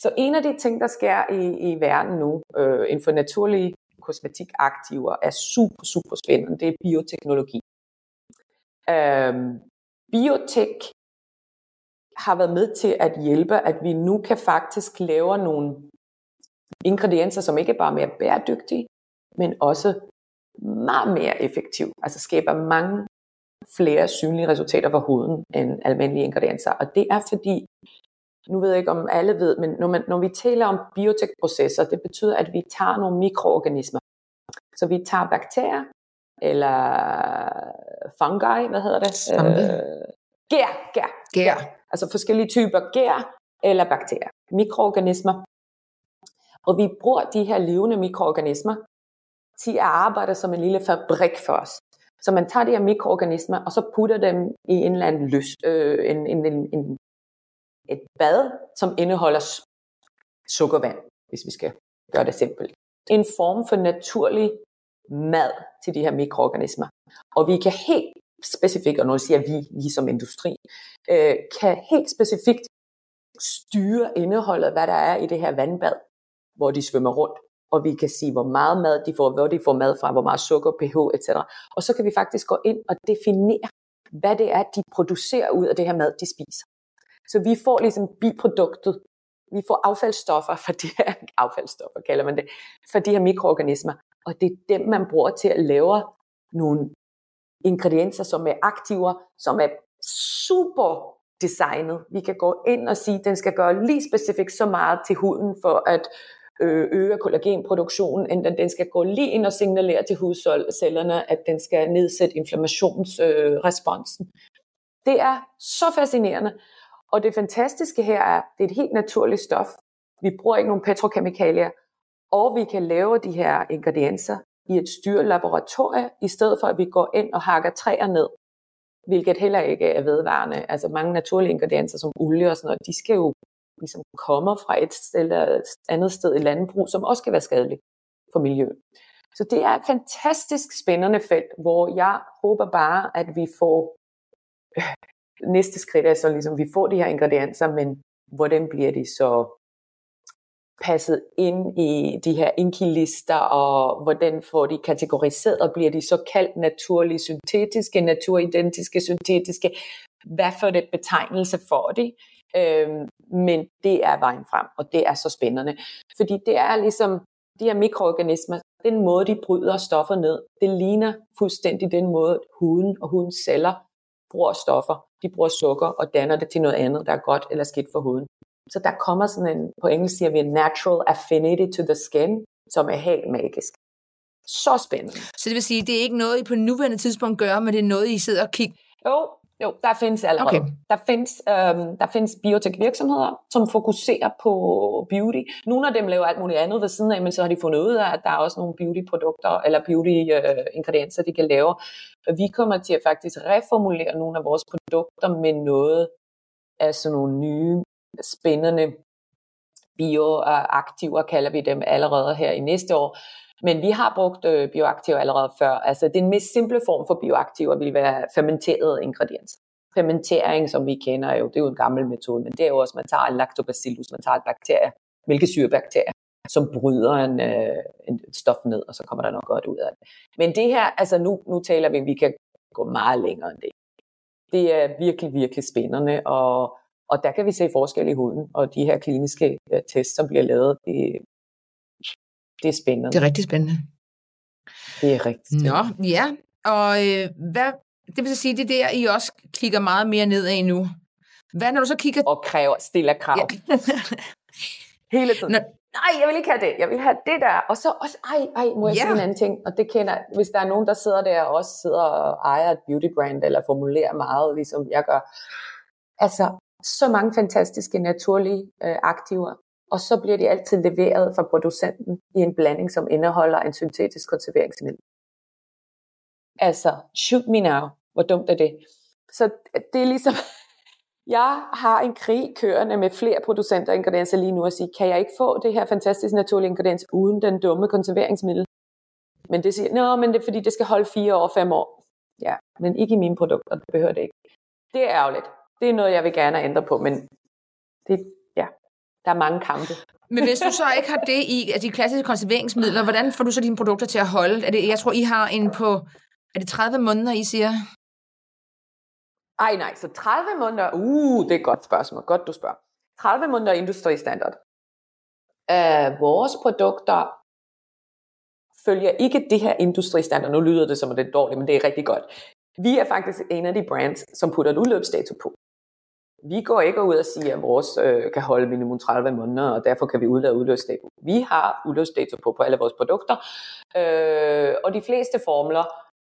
Så en af de ting, der sker i, i verden nu, øh, inden for naturlige kosmetikaktiver, er super, super spændende. Det er bioteknologi. Øh, biotek har været med til at hjælpe, at vi nu kan faktisk lave nogle ingredienser, som ikke bare er mere bæredygtige, men også meget mere effektiv, altså skaber mange flere synlige resultater for huden end almindelige ingredienser. Og det er fordi, nu ved jeg ikke om alle ved, men når, man, når vi taler om biotekprocesser, det betyder, at vi tager nogle mikroorganismer. Så vi tager bakterier, eller fungi, hvad hedder det? Øh, gær, gær, gær. Altså forskellige typer gær eller bakterier. Mikroorganismer. Og vi bruger de her levende mikroorganismer til at arbejde som en lille fabrik for os. Så man tager de her mikroorganismer, og så putter dem i en eller anden lys, øh, en, en, en, en, et bad, som indeholder sukkervand, hvis vi skal gøre det simpelt. En form for naturlig mad til de her mikroorganismer. Og vi kan helt specifikt, og når siger vi, vi som industri, øh, kan helt specifikt styre indholdet, hvad der er i det her vandbad, hvor de svømmer rundt og vi kan sige, hvor meget mad de får, hvor de får mad fra, hvor meget sukker, pH, etc. Og så kan vi faktisk gå ind og definere, hvad det er, de producerer ud af det her mad, de spiser. Så vi får ligesom biproduktet, vi får affaldsstoffer fra de her, affaldsstoffer kalder man det, fra de her mikroorganismer, og det er dem, man bruger til at lave nogle ingredienser, som er aktiver, som er super designet. Vi kan gå ind og sige, at den skal gøre lige specifikt så meget til huden, for at Øh, øger kollagenproduktionen, end den skal gå lige ind og signalere til hudcellerne, at den skal nedsætte inflammationsresponsen. Det er så fascinerende. Og det fantastiske her er, det er et helt naturligt stof. Vi bruger ikke nogen petrokemikalier, og vi kan lave de her ingredienser i et styrelaboratorie, i stedet for at vi går ind og hakker træer ned, hvilket heller ikke er vedvarende. Altså mange naturlige ingredienser som olie og sådan noget, de skal jo ligesom kommer fra et eller andet sted i landbrug, som også kan være skadeligt for miljøet. Så det er et fantastisk spændende felt, hvor jeg håber bare, at vi får næste skridt er så ligesom, vi får de her ingredienser, men hvordan bliver de så passet ind i de her inkilister, og hvordan får de kategoriseret, og bliver de så kaldt naturlige syntetiske, naturidentiske syntetiske, hvad for det betegnelse får de? Øhm, men det er vejen frem, og det er så spændende. Fordi det er ligesom, de her mikroorganismer, den måde, de bryder stoffer ned, det ligner fuldstændig den måde, huden og hudens celler bruger stoffer. De bruger sukker og danner det til noget andet, der er godt eller skidt for huden. Så der kommer sådan en, på engelsk siger vi, en natural affinity to the skin, som er helt magisk. Så spændende. Så det vil sige, det er ikke noget, I på nuværende tidspunkt gør, men det er noget, I sidder og kigger? Jo, jo, der findes allerede. Okay. Der findes, øhm, der findes biotek-virksomheder, som fokuserer på beauty. Nogle af dem laver alt muligt andet ved siden af, men så har de fundet ud af, at der er også nogle beauty-produkter eller beauty-ingredienser, de kan lave. Vi kommer til at faktisk reformulere nogle af vores produkter med noget af sådan nogle nye, spændende bioaktiver, kalder vi dem allerede her i næste år, men vi har brugt øh, bioaktiver allerede før. Altså den mest simple form for bioaktiver vil være fermenterede ingredienser. fermentering, som vi kender jo, det er jo en gammel metode, men det er jo også, man tager en lactobacillus, man tager en bakterie, mælkesyrebakterie, som bryder en, øh, en stof ned, og så kommer der noget godt ud af det. Men det her, altså nu, nu taler vi, vi kan gå meget længere end det. Det er virkelig, virkelig spændende, og, og der kan vi se forskel i huden, og de her kliniske uh, tests, som bliver lavet, det, det er spændende. Det er rigtig spændende. Det er rigtig spændende. Nå, ja. Og øh, hvad, det vil så sige, det er der, I også kigger meget mere ned af nu. Hvad når du så kigger... Og kræver, stiller krav. Ja. Hele tiden. Når... Nej, jeg vil ikke have det. Jeg vil have det der. Og så også, ej, ej, må jeg ja. sige en anden ting? Og det kender, hvis der er nogen, der sidder der og også sidder og ejer et beauty brand, eller formulerer meget, ligesom jeg gør. Altså, så mange fantastiske naturlige øh, aktiver, og så bliver de altid leveret fra producenten i en blanding, som indeholder en syntetisk konserveringsmiddel. Altså, shoot me now. Hvor dumt er det? Så det er ligesom, jeg har en krig kørende med flere producenter af ingredienser lige nu og sige, kan jeg ikke få det her fantastiske naturlige ingrediens uden den dumme konserveringsmiddel? Men det siger, nå, men det er fordi, det skal holde fire år, fem år. Ja, men ikke i mine produkter, det behøver det ikke. Det er ærgerligt. Det er noget, jeg vil gerne ændre på, men det, ja, der er mange kampe. Men hvis du så ikke har det i altså de klassiske konserveringsmidler, hvordan får du så dine produkter til at holde? Er det, jeg tror, I har en på, er det 30 måneder, I siger? Ej nej, så 30 måneder, uh, det er et godt spørgsmål, godt du spørger. 30 måneder industristandard. Uh, vores produkter følger ikke det her industristandard. Nu lyder det som, at det er dårligt, men det er rigtig godt. Vi er faktisk en af de brands, som putter et udløbsdato på. Vi går ikke ud og siger, at vores øh, kan holde minimum 30 måneder, og derfor kan vi udlade udløbsdato. Vi har udløbsdato på på alle vores produkter, øh, og de fleste formler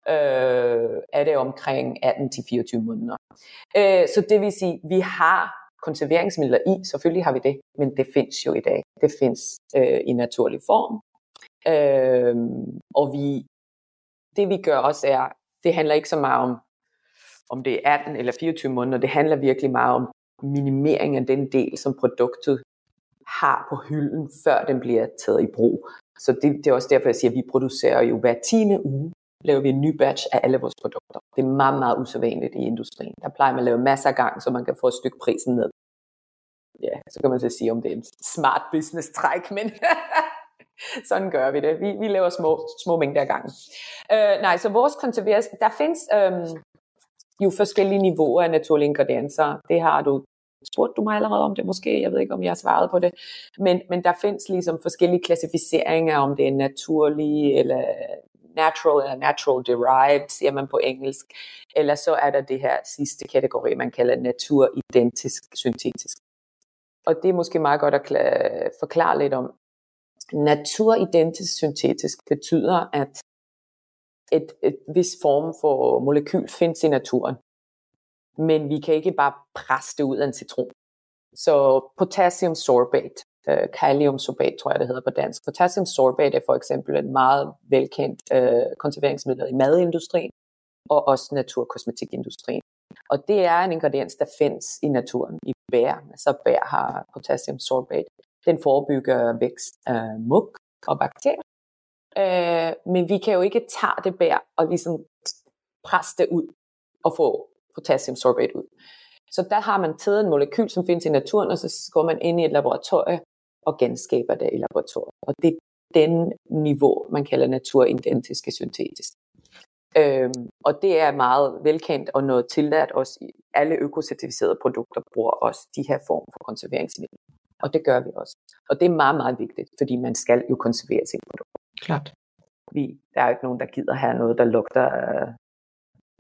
øh, er det omkring 18-24 måneder. Øh, så det vil sige, vi har konserveringsmidler i, selvfølgelig har vi det, men det findes jo i dag. Det findes øh, i naturlig form. Øh, og vi, det vi gør også er, det handler ikke så meget om, om det er 18 eller 24 måneder, det handler virkelig meget om minimering af den del, som produktet har på hylden, før den bliver taget i brug. Så det, det er også derfor, jeg siger, at vi producerer jo hver tiende uge laver vi en ny batch af alle vores produkter. Det er meget, meget usædvanligt i industrien. Der plejer man at lave masser af gang, så man kan få et stykke prisen ned. Ja, så kan man så sige, om det er en smart business træk, men sådan gør vi det. Vi, vi laver små, små mængder af gangen. Uh, øh, nej, så vores konserveres, der findes um, jo forskellige niveauer af naturlige ingredienser. Det har du spurgt du mig allerede om det måske, jeg ved ikke, om jeg har svaret på det, men, men der findes ligesom forskellige klassificeringer, om det er naturlige eller natural eller natural derived, siger man på engelsk. Eller så er der det her sidste kategori, man kalder naturidentisk syntetisk. Og det er måske meget godt at forklare lidt om. Naturidentisk syntetisk betyder, at et, et vis form for molekyl findes i naturen. Men vi kan ikke bare presse det ud af en citron. Så potassium sorbate øh, kaliumsorbat, tror jeg det hedder på dansk. Potassium sorbat er for eksempel et meget velkendt øh, konserveringsmiddel i madindustrien og også naturkosmetikindustrien. Og det er en ingrediens, der findes i naturen i bær. Altså bær har potassium sorbat. Den forebygger vækst af mug og bakterier. Øh, men vi kan jo ikke tage det bær og ligesom presse det ud og få potassium sorbat ud. Så der har man taget en molekyl, som findes i naturen, og så går man ind i et laboratorium og genskaber det i laboratoriet. Og det er den niveau, man kalder naturidentiske syntetisk. Øhm, og det er meget velkendt og noget tilladt også i alle økocertificerede produkter bruger også de her form for konserveringsmidler. Og det gør vi også. Og det er meget, meget vigtigt, fordi man skal jo konservere sine produkter. Klart. Vi, der er jo ikke nogen, der gider have noget, der lugter af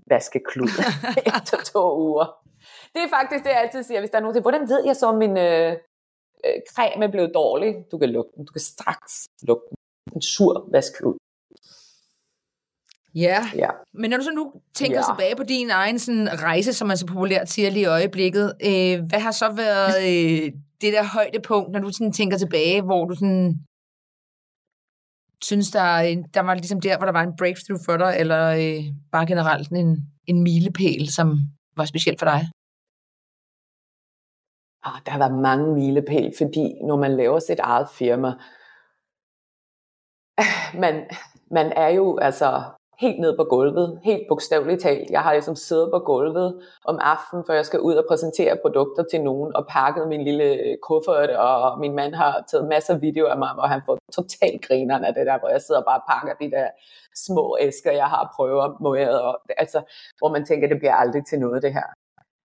vaskeklud efter to uger. Det er faktisk det, jeg altid siger, hvis der er nogen, der hvordan ved jeg så, om min, øh, øh, creme er blevet dårlig, du kan lugte den. Du kan straks lugte den. En sur vasklud. Ja. ja, men når du så nu tænker ja. tilbage på din egen sådan, rejse, som man så populært siger lige i øjeblikket, øh, hvad har så været øh, det der højdepunkt, når du sådan tænker tilbage, hvor du sådan synes, der, der var ligesom der, hvor der var en breakthrough for dig, eller øh, bare generelt en, en milepæl, som var speciel for dig? ah, der har været mange milepæl, fordi når man laver sit eget firma, man, man er jo altså helt ned på gulvet, helt bogstaveligt talt. Jeg har ligesom siddet på gulvet om aftenen, før jeg skal ud og præsentere produkter til nogen, og pakket min lille øh, kuffert, og min mand har taget masser af videoer af mig, hvor han får totalt grinerne af det der, hvor jeg sidder og bare pakker de der små æsker, jeg har prøvet og altså, hvor man tænker, det bliver aldrig til noget det her.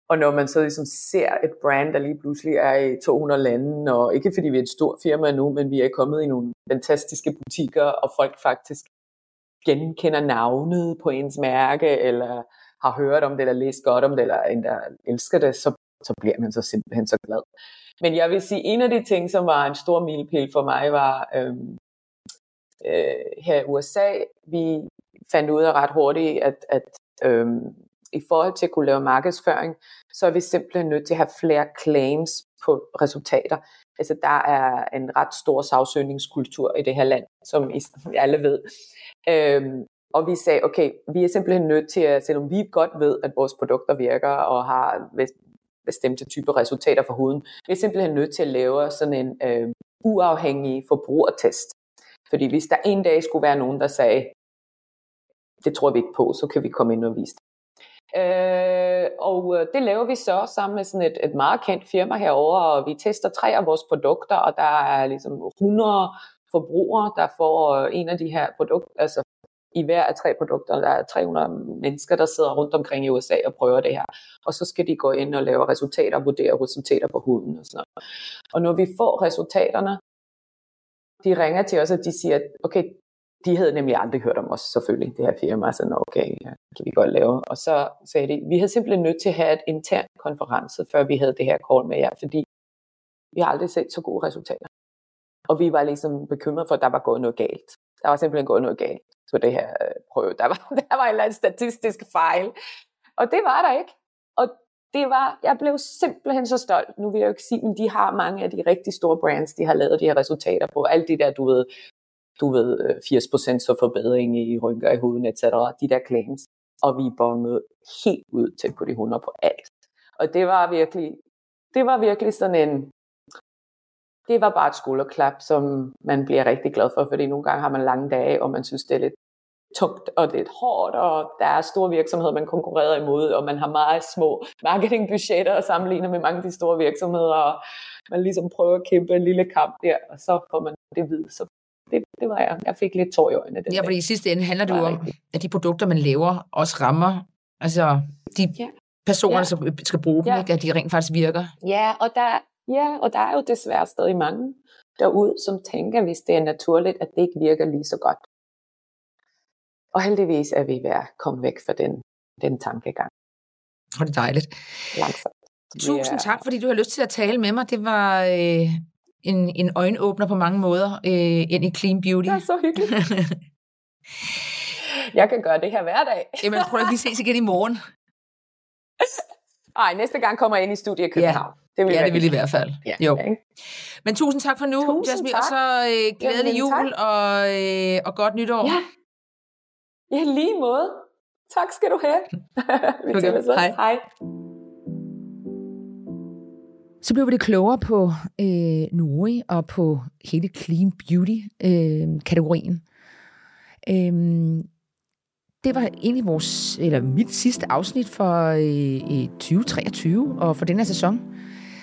Og når man så ligesom ser et brand, der lige pludselig er i 200 lande, og ikke fordi vi er et stort firma nu, men vi er kommet i nogle fantastiske butikker, og folk faktisk genkender navnet på ens mærke, eller har hørt om det, eller læst godt om det, eller endda elsker det, så, så bliver man så simpelthen så glad. Men jeg vil sige, en af de ting, som var en stor milepæl for mig, var øhm, øh, her i USA, vi fandt ud af ret hurtigt, at, at øhm, i forhold til at kunne lave markedsføring, så er vi simpelthen nødt til at have flere claims på resultater. Altså der er en ret stor sagsøgningskultur i det her land, som I alle ved. Øhm, og vi sagde, okay, vi er simpelthen nødt til at, selvom vi godt ved, at vores produkter virker og har bestemte typer resultater for huden, vi er simpelthen nødt til at lave sådan en øh, uafhængig forbrugertest. Fordi hvis der en dag skulle være nogen, der sagde, det tror vi ikke på, så kan vi komme ind og vise det. Øh, og øh, det laver vi så sammen med sådan et, et meget kendt firma herover, og vi tester tre af vores produkter, og der er ligesom 100 forbrugere, der får øh, en af de her produkter, altså i hver af tre produkter, der er 300 mennesker, der sidder rundt omkring i USA og prøver det her. Og så skal de gå ind og lave resultater og vurdere resultater på huden og sådan noget. Og når vi får resultaterne, de ringer til os, og de siger, okay, de havde nemlig aldrig hørt om os, selvfølgelig, det her firma, så okay, ja, kan vi godt lave. Og så sagde de, vi havde simpelthen nødt til at have et intern konference, før vi havde det her call med jer, fordi vi har aldrig set så gode resultater. Og vi var ligesom bekymrede for, at der var gået noget galt. Der var simpelthen gået noget galt på det her øh, prøve. Der var, der var en eller anden statistisk fejl. Og det var der ikke. Og det var, jeg blev simpelthen så stolt. Nu vil jeg jo ikke sige, men de har mange af de rigtig store brands, de har lavet de her resultater på. Alle de der, du ved, du ved, øh, 80% så forbedring i rynker i huden, etc. De der claims. Og vi bongede helt ud til på de 100 på alt. Og det var virkelig, det var virkelig sådan en, det var bare et skulderklap, som man bliver rigtig glad for, fordi nogle gange har man lange dage, og man synes, det er lidt tungt og lidt hårdt, og der er store virksomheder, man konkurrerer imod, og man har meget små marketingbudgetter og sammenligner med mange af de store virksomheder, og man ligesom prøver at kæmpe en lille kamp der, og så får man det vidt, så det, det var jeg. Jeg fik lidt tår i øjnene. ja, fordi i sidste ende handler det jo om, at de produkter, man laver, også rammer altså de ja. personer, ja. som skal bruge dem, ja. ikke? at de rent faktisk virker. Ja, og der, ja, og der er jo desværre stadig mange derude, som tænker, hvis det er naturligt, at det ikke virker lige så godt. Og heldigvis er vi ved at komme væk fra den, den tankegang. Og det er dejligt. Langsomt. Tusind tak, fordi du har lyst til at tale med mig. Det var øh, en, en øjenåbner på mange måder øh, ind i clean beauty. Det er så hyggeligt. jeg kan gøre det her hver dag. Jamen, prøv at vi ses igen i morgen. Ej, næste gang kommer jeg ind i studiet i København. Ja. Det vil, ja, det vil i hvert fald. Ja. Jo. Men tusind tak for nu, tusind Jasmine, tak. og så øh, glædelig jul og, øh, og godt nytår. Ja. ja, lige måde. Tak skal du have. vi okay. Hej. Hej. Så blev vi det klogere på øh, Nori og på hele clean beauty-kategorien. Øh, øh, det var egentlig vores, eller mit sidste afsnit for øh, 2023 og for den her sæson.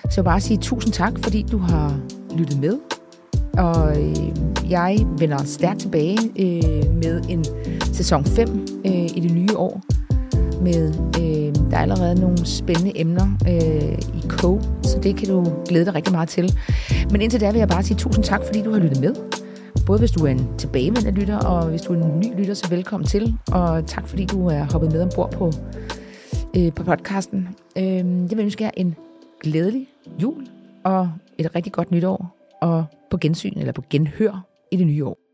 Så jeg vil bare sige tusind tak, fordi du har lyttet med. Og øh, jeg vender stærkt tilbage øh, med en sæson 5 øh, i det nye år med, øh, der er allerede nogle spændende emner øh, i kog, så det kan du glæde dig rigtig meget til. Men indtil da vil jeg bare sige tusind tak, fordi du har lyttet med. Både hvis du er en tilbagevendende lytter, og hvis du er en ny lytter, så velkommen til. Og tak fordi du er hoppet med ombord på, øh, på podcasten. Øh, jeg vil ønske jer en glædelig jul og et rigtig godt nytår. Og på gensyn eller på genhør i det nye år.